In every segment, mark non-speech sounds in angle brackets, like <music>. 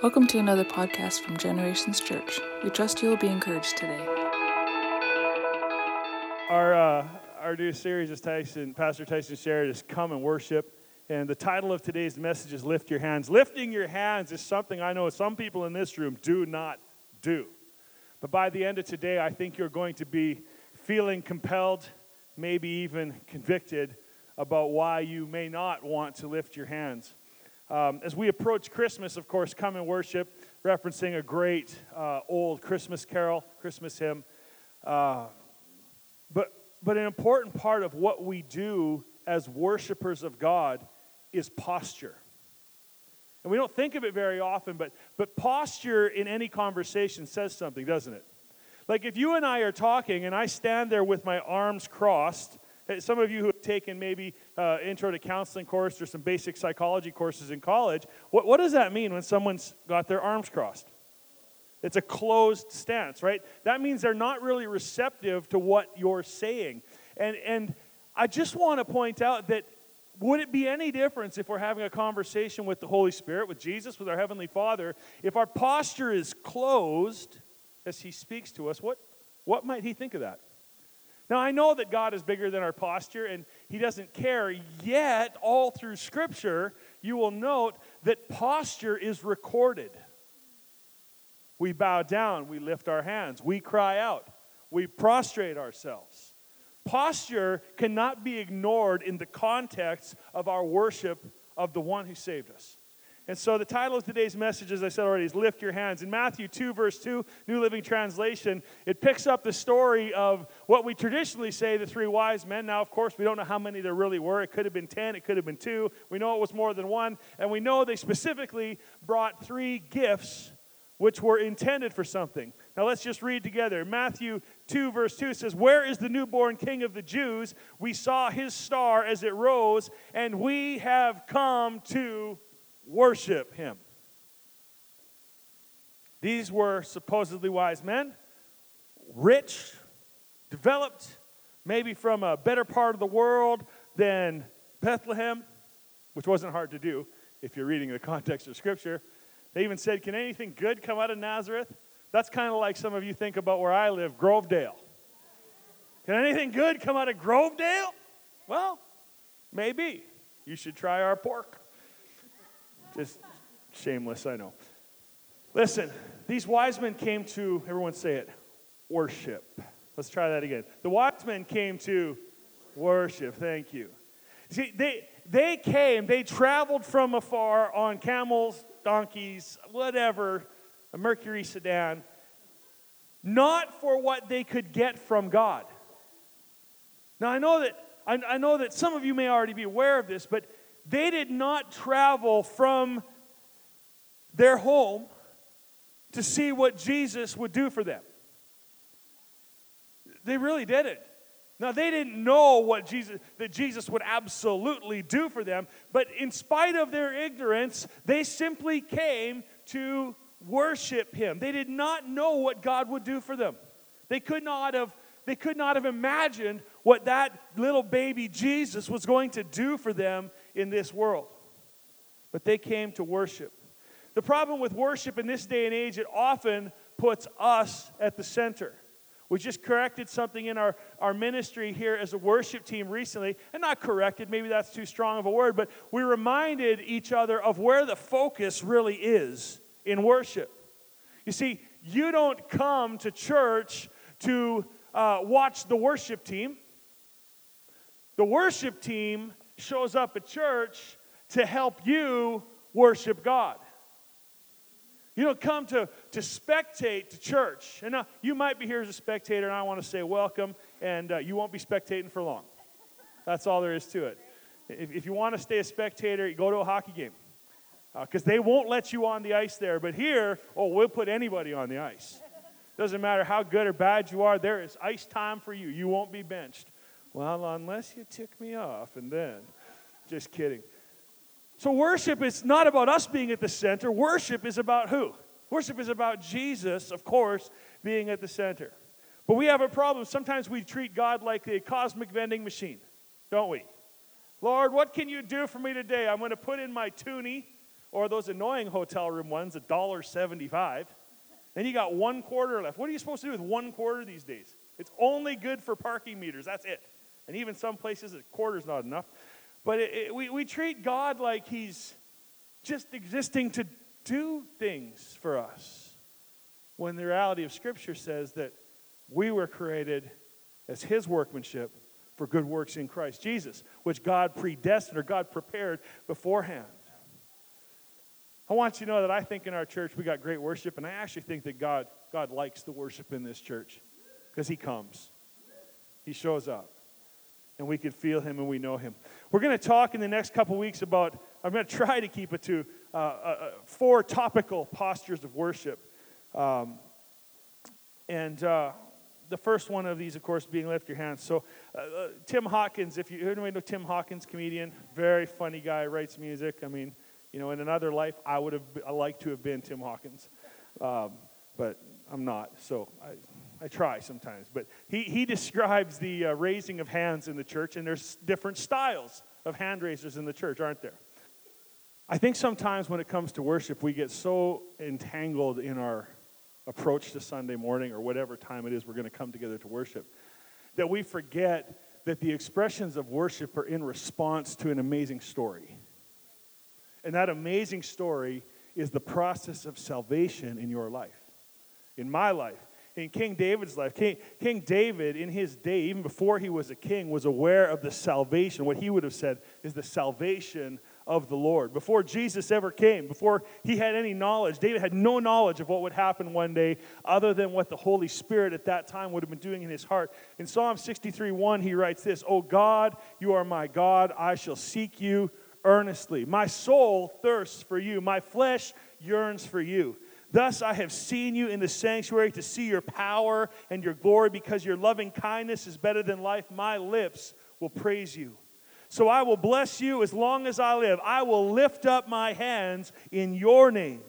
Welcome to another podcast from Generations Church. We trust you will be encouraged today. Our, uh, our new series, as Tyson, Pastor Tyson shared, is Come and Worship. And the title of today's message is Lift Your Hands. Lifting your hands is something I know some people in this room do not do. But by the end of today, I think you're going to be feeling compelled, maybe even convicted about why you may not want to lift your hands. Um, as we approach Christmas, of course, come and worship, referencing a great uh, old Christmas carol, Christmas hymn. Uh, but, but an important part of what we do as worshipers of God is posture. And we don't think of it very often, but, but posture in any conversation says something, doesn't it? Like if you and I are talking and I stand there with my arms crossed, <laughs> some of you who have taken maybe uh, intro to counseling course or some basic psychology courses in college, what, what does that mean when someone's got their arms crossed? It's a closed stance, right? That means they're not really receptive to what you're saying. And, and I just want to point out that would it be any difference if we're having a conversation with the Holy Spirit, with Jesus, with our Heavenly Father, if our posture is closed as He speaks to us? What, what might He think of that? Now, I know that God is bigger than our posture and He doesn't care, yet, all through Scripture, you will note that posture is recorded. We bow down, we lift our hands, we cry out, we prostrate ourselves. Posture cannot be ignored in the context of our worship of the one who saved us. And so the title of today's message, as I said already, is Lift Your Hands. In Matthew 2, verse 2, New Living Translation, it picks up the story of what we traditionally say the three wise men. Now, of course, we don't know how many there really were. It could have been 10, it could have been two. We know it was more than one. And we know they specifically brought three gifts which were intended for something. Now let's just read together. Matthew 2, verse 2 says, Where is the newborn king of the Jews? We saw his star as it rose, and we have come to worship him. These were supposedly wise men, rich, developed, maybe from a better part of the world than Bethlehem, which wasn't hard to do if you're reading the <laughs> context of Scripture. They even said, Can anything good come out of Nazareth? That's kind of like some of you think about where I live, Grovedale. Can anything good come out of Grovedale? Well, maybe. You should try our pork. Just shameless, I know. Listen, these wise men came to, everyone say it, worship. Let's try that again. The wise men came to worship. Thank you. See, they, they came, they traveled from afar on camels, donkeys, whatever, a Mercury sedan, not for what they could get from God. Now, I know that, I, I know that some of you may already be aware of this, but they did not travel from their home to see what Jesus would do for them. They really didn't. Now they didn't know what Jesus that Jesus would absolutely do for them, but in spite of their ignorance, they simply came to worship him. They did not know what God would do for them. They could not have they could not have imagined what that little baby Jesus was going to do for them in this world. But they came to worship. The problem with worship in this day and age, it often puts us at the center. We just corrected something in our, our ministry here as a worship team recently, and not corrected, maybe that's too strong of a word, but we reminded each other of where the focus really is in worship. You see, you don't come to church to uh, watch the worship team. The worship team shows up at church to help you worship God. You don't come to, to spectate to church. And now, you might be here as a spectator, and I want to say welcome, and uh, you won't be spectating for long. That's all there is to it. If, if you want to stay a spectator, go to a hockey game. Because uh, they won't let you on the ice there. But here, oh, we'll put anybody on the ice. Doesn't matter how good or bad you are, there is ice time for you. You won't be benched. Well, unless you tick me off, and then, just kidding. So, worship is not about us being at the center. Worship is about who? Worship is about Jesus, of course, being at the center. But we have a problem. Sometimes we treat God like a cosmic vending machine, don't we? Lord, what can you do for me today? I'm going to put in my toonie. Or those annoying hotel room ones, $1.75. Then you got one quarter left. What are you supposed to do with one quarter these days? It's only good for parking meters. That's it. And even some places, a quarter's not enough. But it, it, we, we treat God like He's just existing to do things for us. When the reality of Scripture says that we were created as His workmanship for good works in Christ Jesus, which God predestined or God prepared beforehand. I want you to know that I think in our church we got great worship, and I actually think that God, God likes the worship in this church because He comes, He shows up, and we can feel Him and we know Him. We're going to talk in the next couple weeks about, I'm going to try to keep it to uh, uh, uh, four topical postures of worship. Um, and uh, the first one of these, of course, being lift your hands. So, uh, uh, Tim Hawkins, if you anybody know Tim Hawkins, comedian, very funny guy, writes music. I mean, you know, in another life, I would have I like to have been Tim Hawkins, um, but I'm not. So I, I try sometimes. But he, he describes the uh, raising of hands in the church, and there's different styles of hand raisers in the church, aren't there? I think sometimes when it comes to worship, we get so entangled in our approach to Sunday morning or whatever time it is we're going to come together to worship that we forget that the expressions of worship are in response to an amazing story. And that amazing story is the process of salvation in your life, in my life, in King David's life. King, king David, in his day, even before he was a king, was aware of the salvation. What he would have said is the salvation of the Lord. Before Jesus ever came, before he had any knowledge, David had no knowledge of what would happen one day other than what the Holy Spirit at that time would have been doing in his heart. In Psalm 63 1, he writes this O God, you are my God, I shall seek you earnestly. My soul thirsts for you, my flesh yearns for you. Thus I have seen you in the sanctuary to see your power and your glory, because your loving kindness is better than life. My lips will praise you. So I will bless you as long as I live. I will lift up my hands in your name.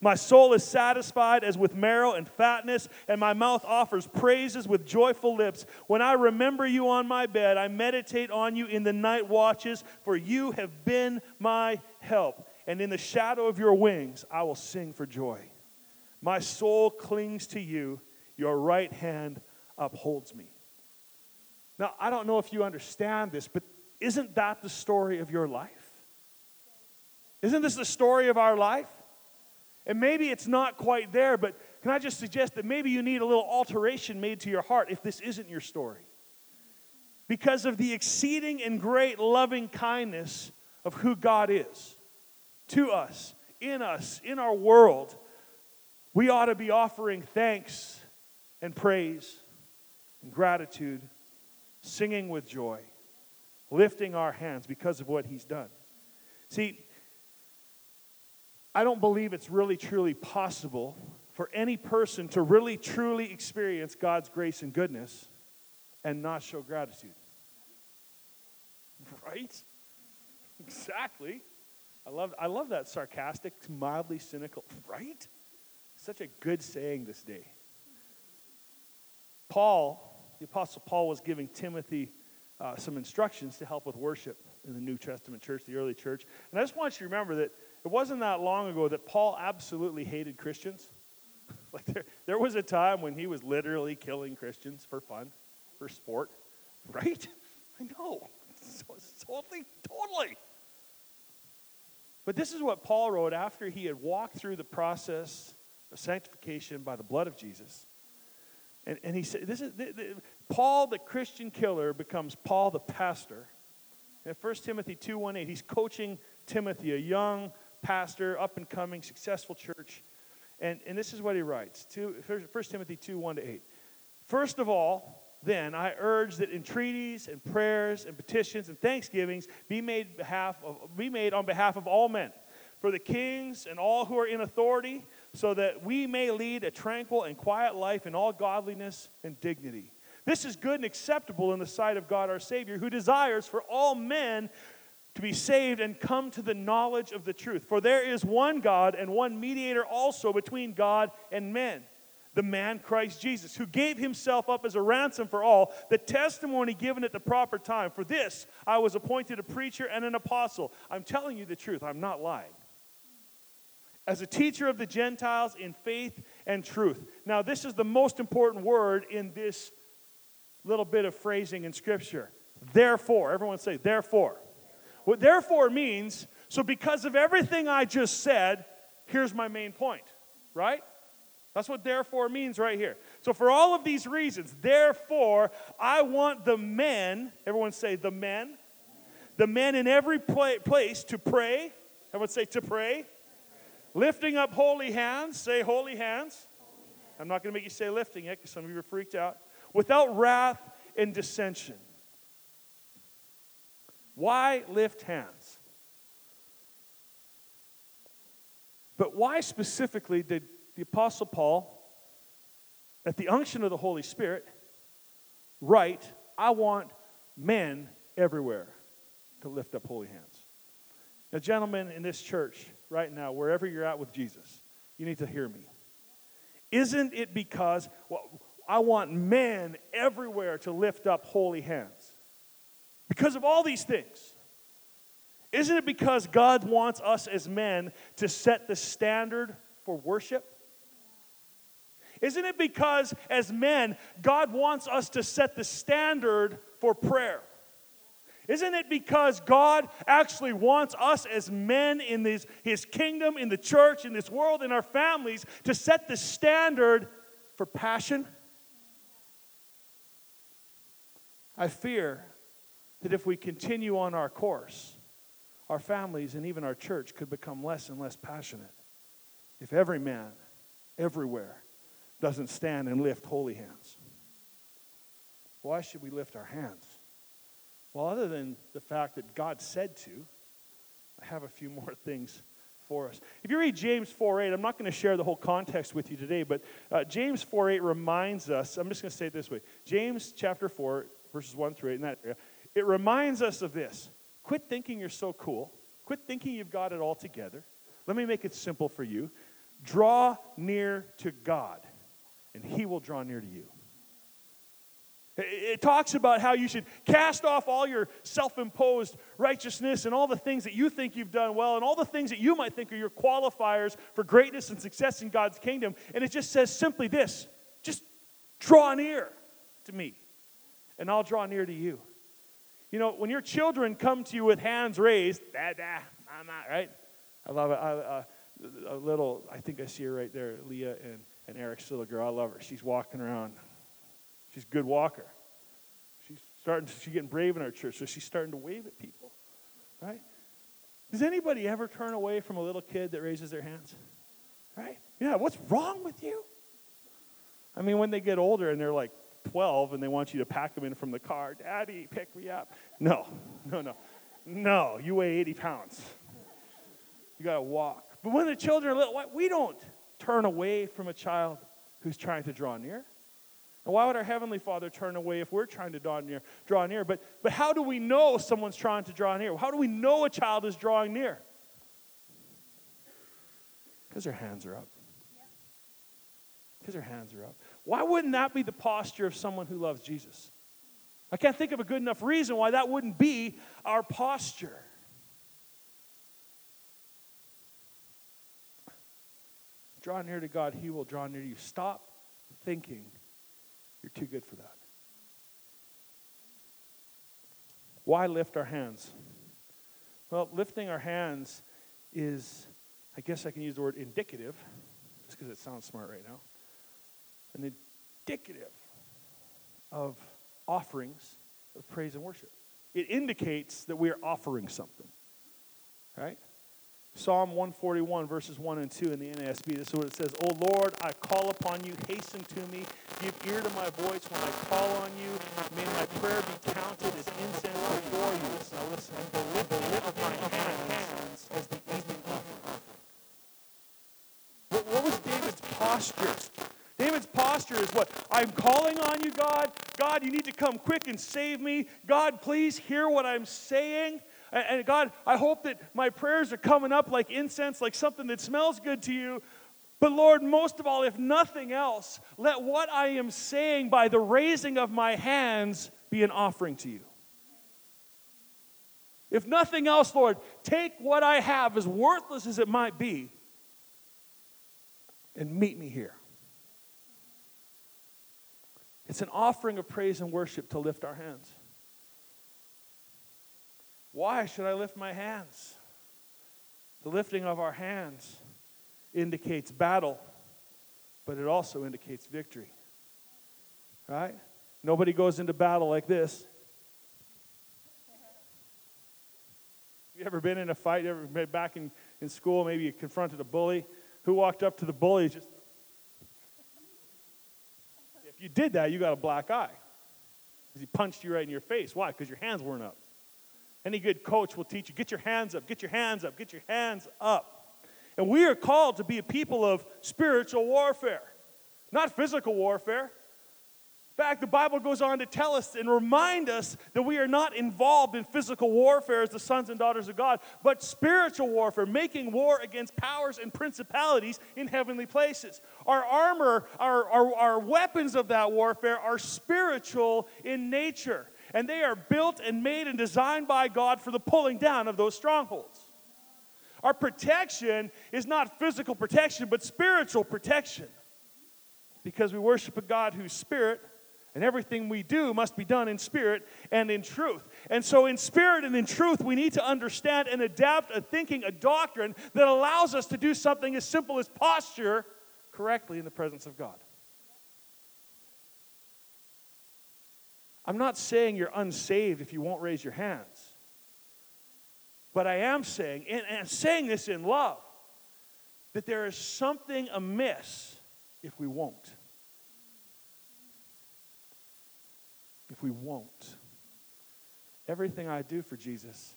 My soul is satisfied as with marrow and fatness, and my mouth offers praises with joyful lips. When I remember you on my bed, I meditate on you in the night watches, for you have been my help. And in the shadow of your wings, I will sing for joy. My soul clings to you, your right hand upholds me. Now, I don't know if you understand this, but isn't that the story of your life? Isn't this the story of our life? And maybe it's not quite there, but can I just suggest that maybe you need a little alteration made to your heart if this isn't your story? Because of the exceeding and great loving kindness of who God is to us, in us, in our world, we ought to be offering thanks and praise and gratitude, singing with joy, lifting our hands because of what He's done. See, I don't believe it's really truly possible for any person to really truly experience God's grace and goodness and not show gratitude. <laughs> Right? Exactly. I love, I love that sarcastic, mildly cynical, right? Such a good saying this day. Paul, the Apostle Paul, was giving Timothy uh, some instructions to help with worship in the New Testament church, the early church. And I just want you to remember that it wasn't that long ago that Paul absolutely hated Christians. <laughs> like there, there was a time when he was literally killing Christians for fun, for sport, <laughs> right? I know. <laughs> So, totally, totally. But this is what Paul wrote after he had walked through the process of sanctification by the blood of Jesus. And, and he said, this is Paul, the Christian killer, becomes Paul, the pastor. In 1 Timothy 2 1 8, he's coaching Timothy, a young pastor, up and coming, successful church. And, and this is what he writes 2, 1 Timothy 2 1 to 8. First of all, then I urge that entreaties and prayers and petitions and thanksgivings be made, behalf of, be made on behalf of all men, for the kings and all who are in authority, so that we may lead a tranquil and quiet life in all godliness and dignity. This is good and acceptable in the sight of God our Savior, who desires for all men to be saved and come to the knowledge of the truth. For there is one God and one mediator also between God and men, the man Christ Jesus, who gave himself up as a ransom for all, the testimony given at the proper time. For this I was appointed a preacher and an apostle. I'm telling you the truth, I'm not lying. as a teacher of the Gentiles in faith and truth. Now, this is the most important word in this little bit of phrasing in Scripture. Therefore, everyone say, therefore. What therefore means, so because of everything I just said, here's my main point, right? That's what therefore means right here. So, for all of these reasons, therefore, I want the men, everyone say the men, the men in every place to pray. Everyone say to pray. Lifting up holy hands, say holy hands. I'm not going to make you say lifting it because some of you are freaked out. Without wrath and dissension. Why lift hands? But why specifically did the Apostle Paul, at the unction of the Holy Spirit, write, I want men everywhere to lift up holy hands? Now, gentlemen in this church right now, wherever you're at with Jesus, you need to hear me. Isn't it because well, I want men everywhere to lift up holy hands? Because of all these things. Isn't it because God wants us as men to set the standard for worship? Isn't it because as men, God wants us to set the standard for prayer? Isn't it because God actually wants us as men in this, His kingdom, in the church, in this world, in our families, to set the standard for passion? I fear that if we continue on our course, our families and even our church could become less and less passionate if every man, everywhere, doesn't stand and lift holy hands. Why should we lift our hands? Well, other than the fact that God said to, I have a few <laughs> more things for us. If you read James 4:8, I'm not going to share the whole context with you today, but uh, James 4:8 reminds us. I'm just going to say it this way: James chapter 4, verses 1 through 8, in that area, it reminds us of this. Quit thinking you're so cool. Quit thinking you've got it all together. Let me make it simple for you. Draw near to God, and He will draw near to you. It talks about how you should cast off all your self imposed righteousness and all the things that you think you've done well and all the things that you might think are your qualifiers for greatness and success in God's kingdom. And it just says simply this just draw near to me, and I'll draw near to you. You know, when your children come to you with hands raised, da da, mama, right? I love it. I, uh, a little, I think I see her right there, Leah and, and Eric's little girl. I love her. She's walking around She's a good walker. She's starting, she's getting brave in our church, so she's starting to wave at people, right? Does anybody ever turn away from a little kid that raises their hands? Right? Yeah, what's wrong with you? I mean, when they get older and they're like 12 and they want you to pack them in from the car, Daddy, pick me up. No, no, no. No, you weigh 80 pounds. You got to walk. But when the children are little, we don't turn away from a child who's trying to draw near. And why would our Heavenly Father turn away if we're trying to draw near? Draw near? But, but how do we know someone's trying to draw near? How do we know a child is drawing near? Because their hands are up. Because their hands are up. Why wouldn't that be the posture of someone who loves Jesus? I can't think of a good enough reason why that wouldn't be our posture. Draw near to God, He will draw near to you. Stop thinking you're too good for that. Why lift our hands? Well, lifting our hands is, I guess I can use the word indicative, just because it sounds smart right now. An indicative of offerings of praise and worship. It indicates that we are offering something, right? Psalm 141, verses 1 and 2 in the NASB. This is what it says O Lord, I call upon you, hasten to me, give ear to my voice when I call on you. May my prayer be counted as incense before you. Now listen, the lift, of my hands as the evening offering. What, what was David's posture? David's posture is what? I'm calling on you, God. God, you need to come quick and save me. God, please hear what I'm saying. And God, I hope that my prayers are coming up like incense, like something that smells good to you. But Lord, most of all, if nothing else, let what I am saying by the raising of my hands be an offering to you. If nothing else, Lord, take what I have, as worthless as it might be, and meet me here. It's an offering of praise and worship to lift our hands. Why should I lift my hands? The lifting of our hands indicates battle, but it also indicates victory. Right? Nobody goes into battle like this. You ever been in a fight? Ever been back in, in school? Maybe you confronted a bully. Who walked up to the bully? Just if you did that, you got a black eye. Because he punched you right in your face. Why? Because your hands weren't up. Any good coach will teach you get your hands up, get your hands up, get your hands up. And we are called to be a people of spiritual warfare, not physical warfare In fact, the Bible goes on to tell us and remind us that we are not involved in physical warfare as the sons and daughters of God, but spiritual warfare, making war against powers and principalities in heavenly places. Our armor, our, our, our weapons of that warfare are spiritual in nature, and they are built and made and designed by God for the pulling down of those strongholds. Our protection is not physical protection, but spiritual protection. Because we worship a God whose spirit and everything we do must be done in spirit and in truth. And so, in spirit and in truth, we need to understand and adapt a thinking, a doctrine that allows us to do something as simple as posture correctly in the presence of God. I'm not saying you're unsaved if you won't raise your hands. But I am saying, and saying this in love, that there is something amiss if we won't. if we won't. Everything I do for Jesus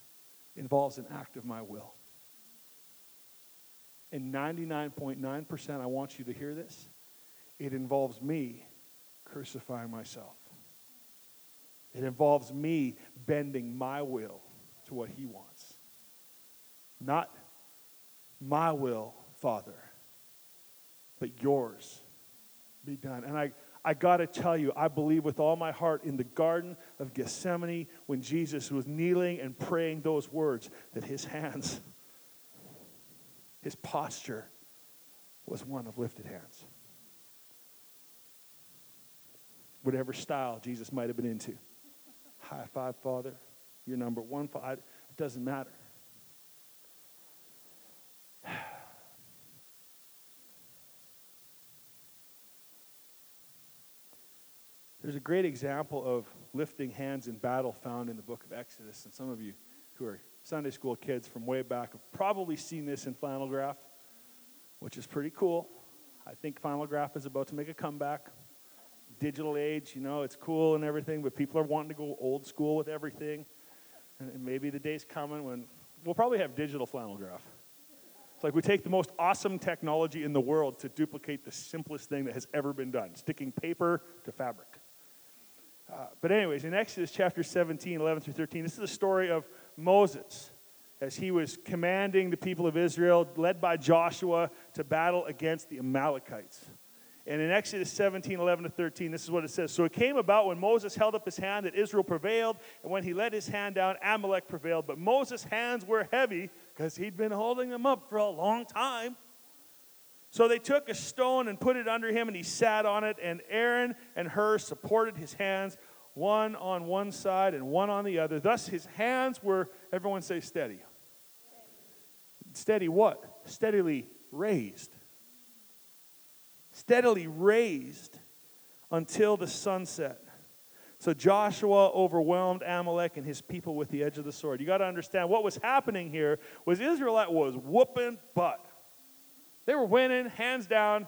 involves an act of my will. And 99.9%, I want you to hear this, it involves me crucifying myself. It involves me bending my will to what he wants. Not my will, Father, but yours be done. And I, I got to tell you, I believe with all my heart in the Garden of Gethsemane when Jesus was kneeling and praying those words that his hands, his posture was one of lifted hands. Whatever style Jesus might have been into. High five, Father. You're number one. Five. It doesn't matter. <sighs> There's a great example of lifting hands in battle found in the book of Exodus. And some of you who are Sunday school kids from way back have probably seen this in Flannel Graph, which is pretty cool. I think Flannel Graph is about to make a comeback. Digital age, you know, it's cool and everything, but people are wanting to go old school with everything. And maybe the day's coming when we'll probably have digital Flannel Graph. It's like we take the most awesome technology in the world to duplicate the simplest thing that has ever been done sticking paper to fabric. Uh, but, anyways, in Exodus chapter 17, 11 through 13, this is the story of Moses as he was commanding the people of Israel, led by Joshua, to battle against the Amalekites. And in Exodus 17, 11 to 13, this is what it says. So it came about when Moses held up his hand that Israel prevailed, and when he let his hand down, Amalek prevailed. But Moses' hands were heavy because he'd been holding them up for a long time. So they took a stone and put it under him, and he sat on it. And Aaron and Hur supported his hands, one on one side and one on the other. Thus his hands were, everyone say steady. Steady what? Steadily raised. Steadily raised until the sunset. So Joshua overwhelmed Amalek and his people with the edge of the sword. You got to understand what was happening here was Israelite was whooping butt. They were winning, hands down.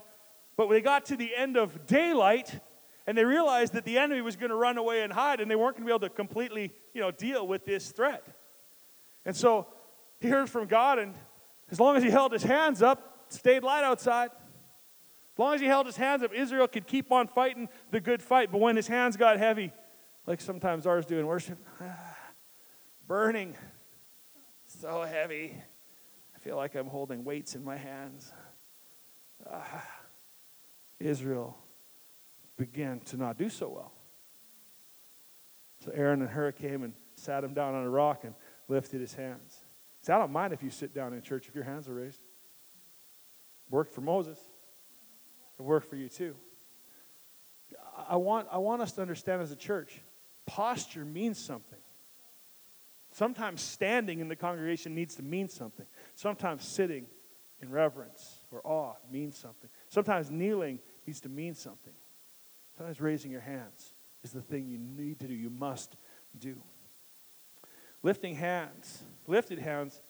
But they got to the end of daylight, and they realized that the enemy was going to run away and hide, and they weren't going to be able to completely, you know, deal with this threat. And so he heard from God, and as long as he held his hands up, stayed light outside. As long as he held his hands up, Israel could keep on fighting the good fight. But when his hands got heavy, like sometimes ours do in worship, <sighs> burning, so heavy, I feel like I'm holding weights in my hands <sighs> Israel began to not do so well. So Aaron and Hur came and sat him down on a rock and lifted his hands. See, I don't mind if you sit down in church if your hands are raised. Worked for Moses. It'll work for you too. I want, I want us to understand as a church posture means something. Sometimes standing in the congregation needs to mean something. Sometimes sitting in reverence or awe means something. Sometimes kneeling needs to mean something. Sometimes raising your hands is the thing you need to do, you must do. Lifting hands, lifted hands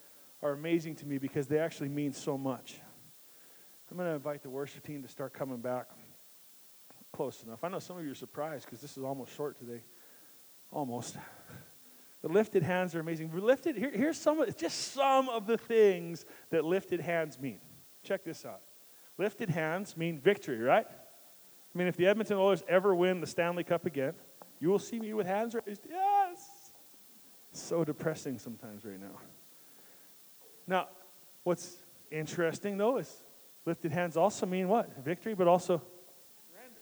are amazing to me because they actually mean so much. I'm going to invite the worship team to start coming back. Close enough. I know some of you are surprised because this is almost short today. Almost. The lifted hands are amazing. We Lifted, here, here's some just some of the things that lifted hands mean. Check this out. Lifted hands mean victory, right? I mean, if the Edmonton Oilers ever win the Stanley Cup again, you will see me with hands raised. Yes! So depressing sometimes right now. Now, what's interesting though is lifted hands also mean what? Victory, but also surrender.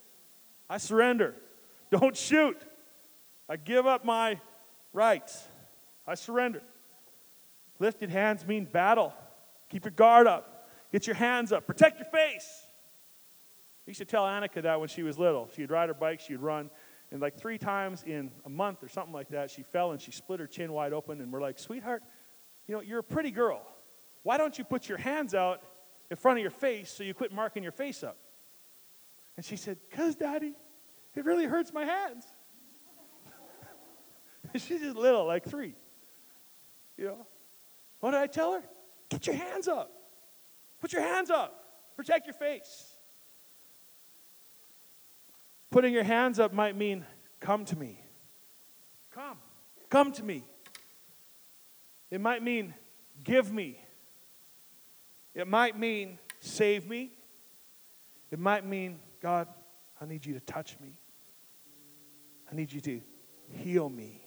I surrender. Don't shoot. I give up my rights. I surrender. Lifted hands mean battle. Keep your guard up. Get your hands up. Protect your face. I used to tell Annika that when she was little. She'd ride her bike, she'd run, and like three times in a month or something like that, she fell and she split her chin wide open. And we're like, sweetheart, you know, you're a pretty girl. Why don't you put your hands out in front of your face so you quit marking your face up? And she said, Because, Daddy, it really hurts my hands. <laughs> She's just little, like three. You know? What did I tell her? Get your hands up. Put your hands up. Protect your face. Putting your hands up might mean, come to me. Come. Come to me. It might mean, give me. It might mean, save me. It might mean, God, I need you to touch me. I need you to heal me.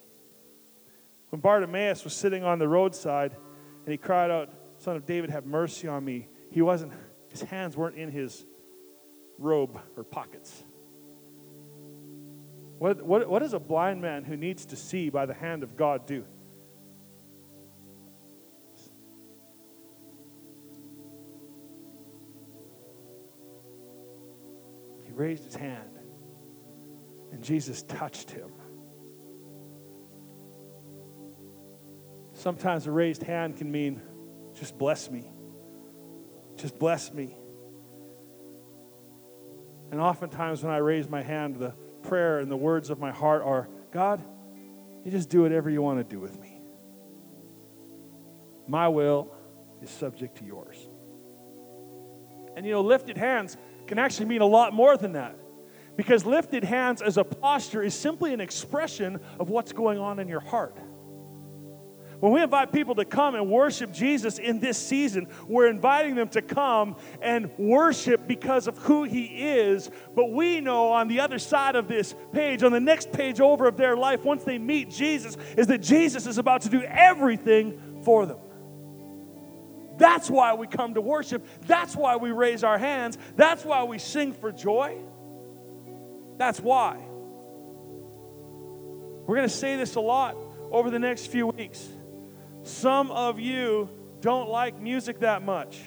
When Bartimaeus was sitting on the roadside and he cried out, Son of David, have mercy on me, he wasn't, his hands weren't in his robe or pockets. What, what, what does a blind man who needs to see by the hand of God do? Raised his hand, and Jesus touched him. Sometimes a raised hand can mean, just bless me. Just bless me. And oftentimes when I raise my hand, the prayer and the words of my heart are God, you just do whatever you want to do with me. My will is subject to yours. And you know, lifted hands can actually mean a lot more than that. Because lifted hands as a posture is simply an expression of what's going on in your heart. When we invite people to come and worship Jesus in this season, we're inviting them to come and worship because of who He is. But we know on the other side of this page, on the next page over of their life, once they meet Jesus, is that Jesus is about to do everything for them. That's why we come to worship. That's why we raise our hands. That's why we sing for joy. That's why. We're going to say this a lot over the next few weeks. Some of you don't like music that much.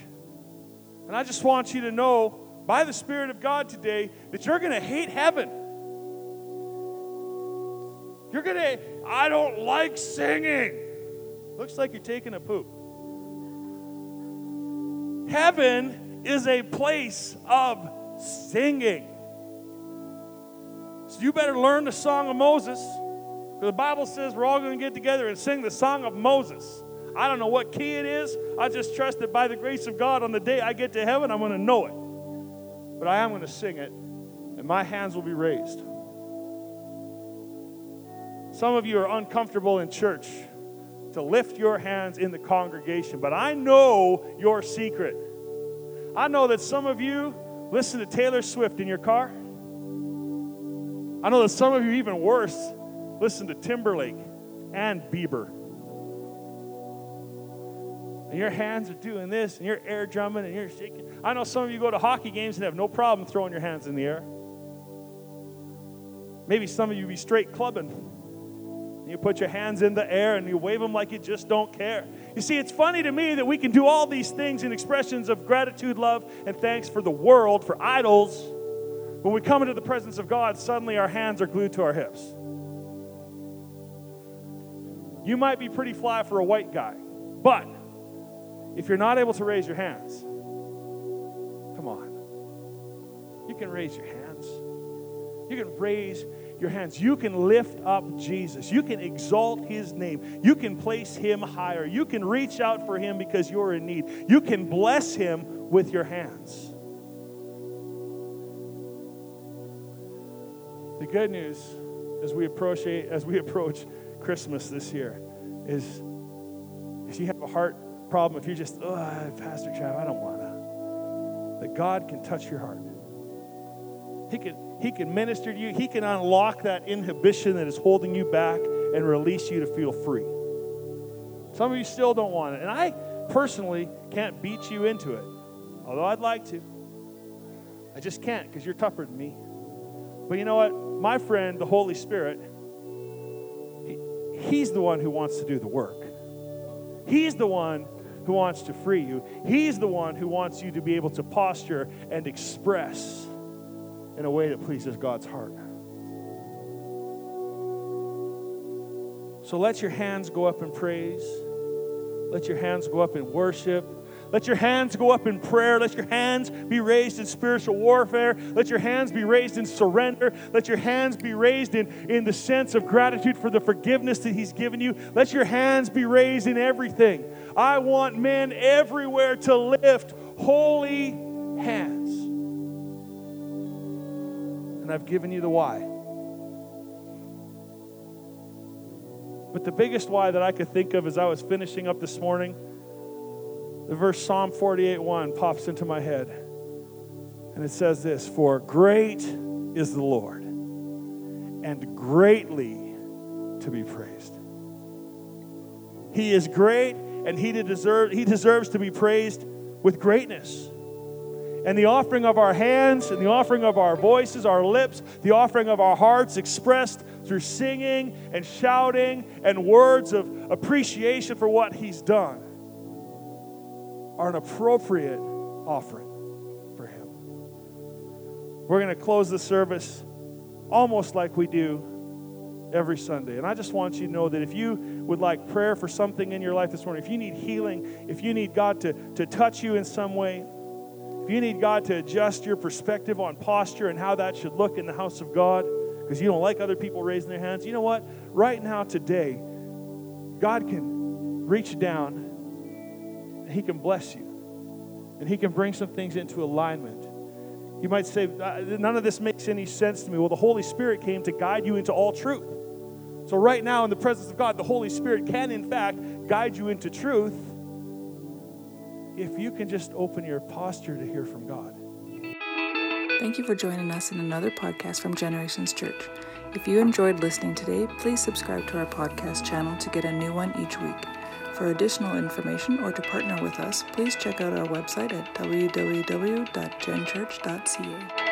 And I just want you to know by the Spirit of God today that you're going to hate heaven. You're going to, I don't like singing. Looks like you're taking a poop. Heaven is a place of singing. So you better learn the song of Moses. The Bible says we're all going to get together and sing the song of Moses. I don't know what key it is. I just trust that by the grace of God, on the day I get to heaven, I'm going to know it. But I am going to sing it, and my hands will be raised. Some of you are uncomfortable in church to lift your hands in the congregation, but I know your secret. I know that some of you listen to Taylor Swift in your car. I know that some of you, even worse, listen to Timberlake and Bieber. And your hands are doing this, and you're air drumming, and you're shaking. I know some of you go to hockey games and have no problem throwing your hands in the air. Maybe some of you be straight clubbing. You put your hands in the air and you wave them like you just don't care. You see, it's funny to me that we can do all these things in expressions of gratitude, love, and thanks for the world, for idols. When we come into the presence of God, suddenly our hands are glued to our hips. You might be pretty fly for a white guy, but if you're not able to raise your hands, come on. You can raise your hands. You can raise your hands. You can lift up Jesus. You can exalt his name. You can place him higher. You can reach out for him because you're in need. You can bless him with your hands. The good news as we approach as we approach Christmas this year is if you have a heart problem, if you're just, oh, Pastor Trav, I don't want to, that God can touch your heart. He can, he can minister to you. He can unlock that inhibition that is holding you back and release you to feel free. Some of you still don't want it. And I personally can't beat you into it, although I'd like to. I just can't because you're tougher than me. But you know what? My friend, the Holy Spirit, he, He's the one who wants to do the work. He's the one who wants to free you. He's the one who wants you to be able to posture and express in a way that pleases God's heart. So let your hands go up in praise. Let your hands go up in worship. Let your hands go up in prayer. Let your hands be raised in spiritual warfare. Let your hands be raised in surrender. Let your hands be raised in, in the sense of gratitude for the forgiveness that He's given you. Let your hands be raised in everything. I want men everywhere to lift holy hands. And I've given you the why. But the biggest why that I could think of as I was finishing up this morning the verse Psalm 48 1 pops into my head. And it says this For great is the Lord, and greatly to be praised. He is great, and he, deserve, he deserves to be praised with greatness. And the offering of our hands, and the offering of our voices, our lips, the offering of our hearts expressed through singing and shouting and words of appreciation for what He's done are an appropriate offering for Him. We're going to close the service almost like we do every Sunday. And I just want you to know that if you would like prayer for something in your life this morning, if you need healing, if you need God to, to touch you in some way, if you need God to adjust your perspective on posture and how that should look in the house of God, because you don't like other people raising their hands, you know what? Right now, today, God can reach down and He can bless you. And He can bring some things into alignment. You might say, uh, none of this makes any sense to me. Well, the Holy Spirit came to guide you into all truth. So, right now, in the presence of God, the Holy Spirit can, in fact, guide you into truth if you can just open your posture to hear from God. Thank you for joining us in another podcast from Generations Church. If you enjoyed listening today, please subscribe to our podcast channel to get a new one each week. For additional information or to partner with us, please check out our website at www.genchurch.ca.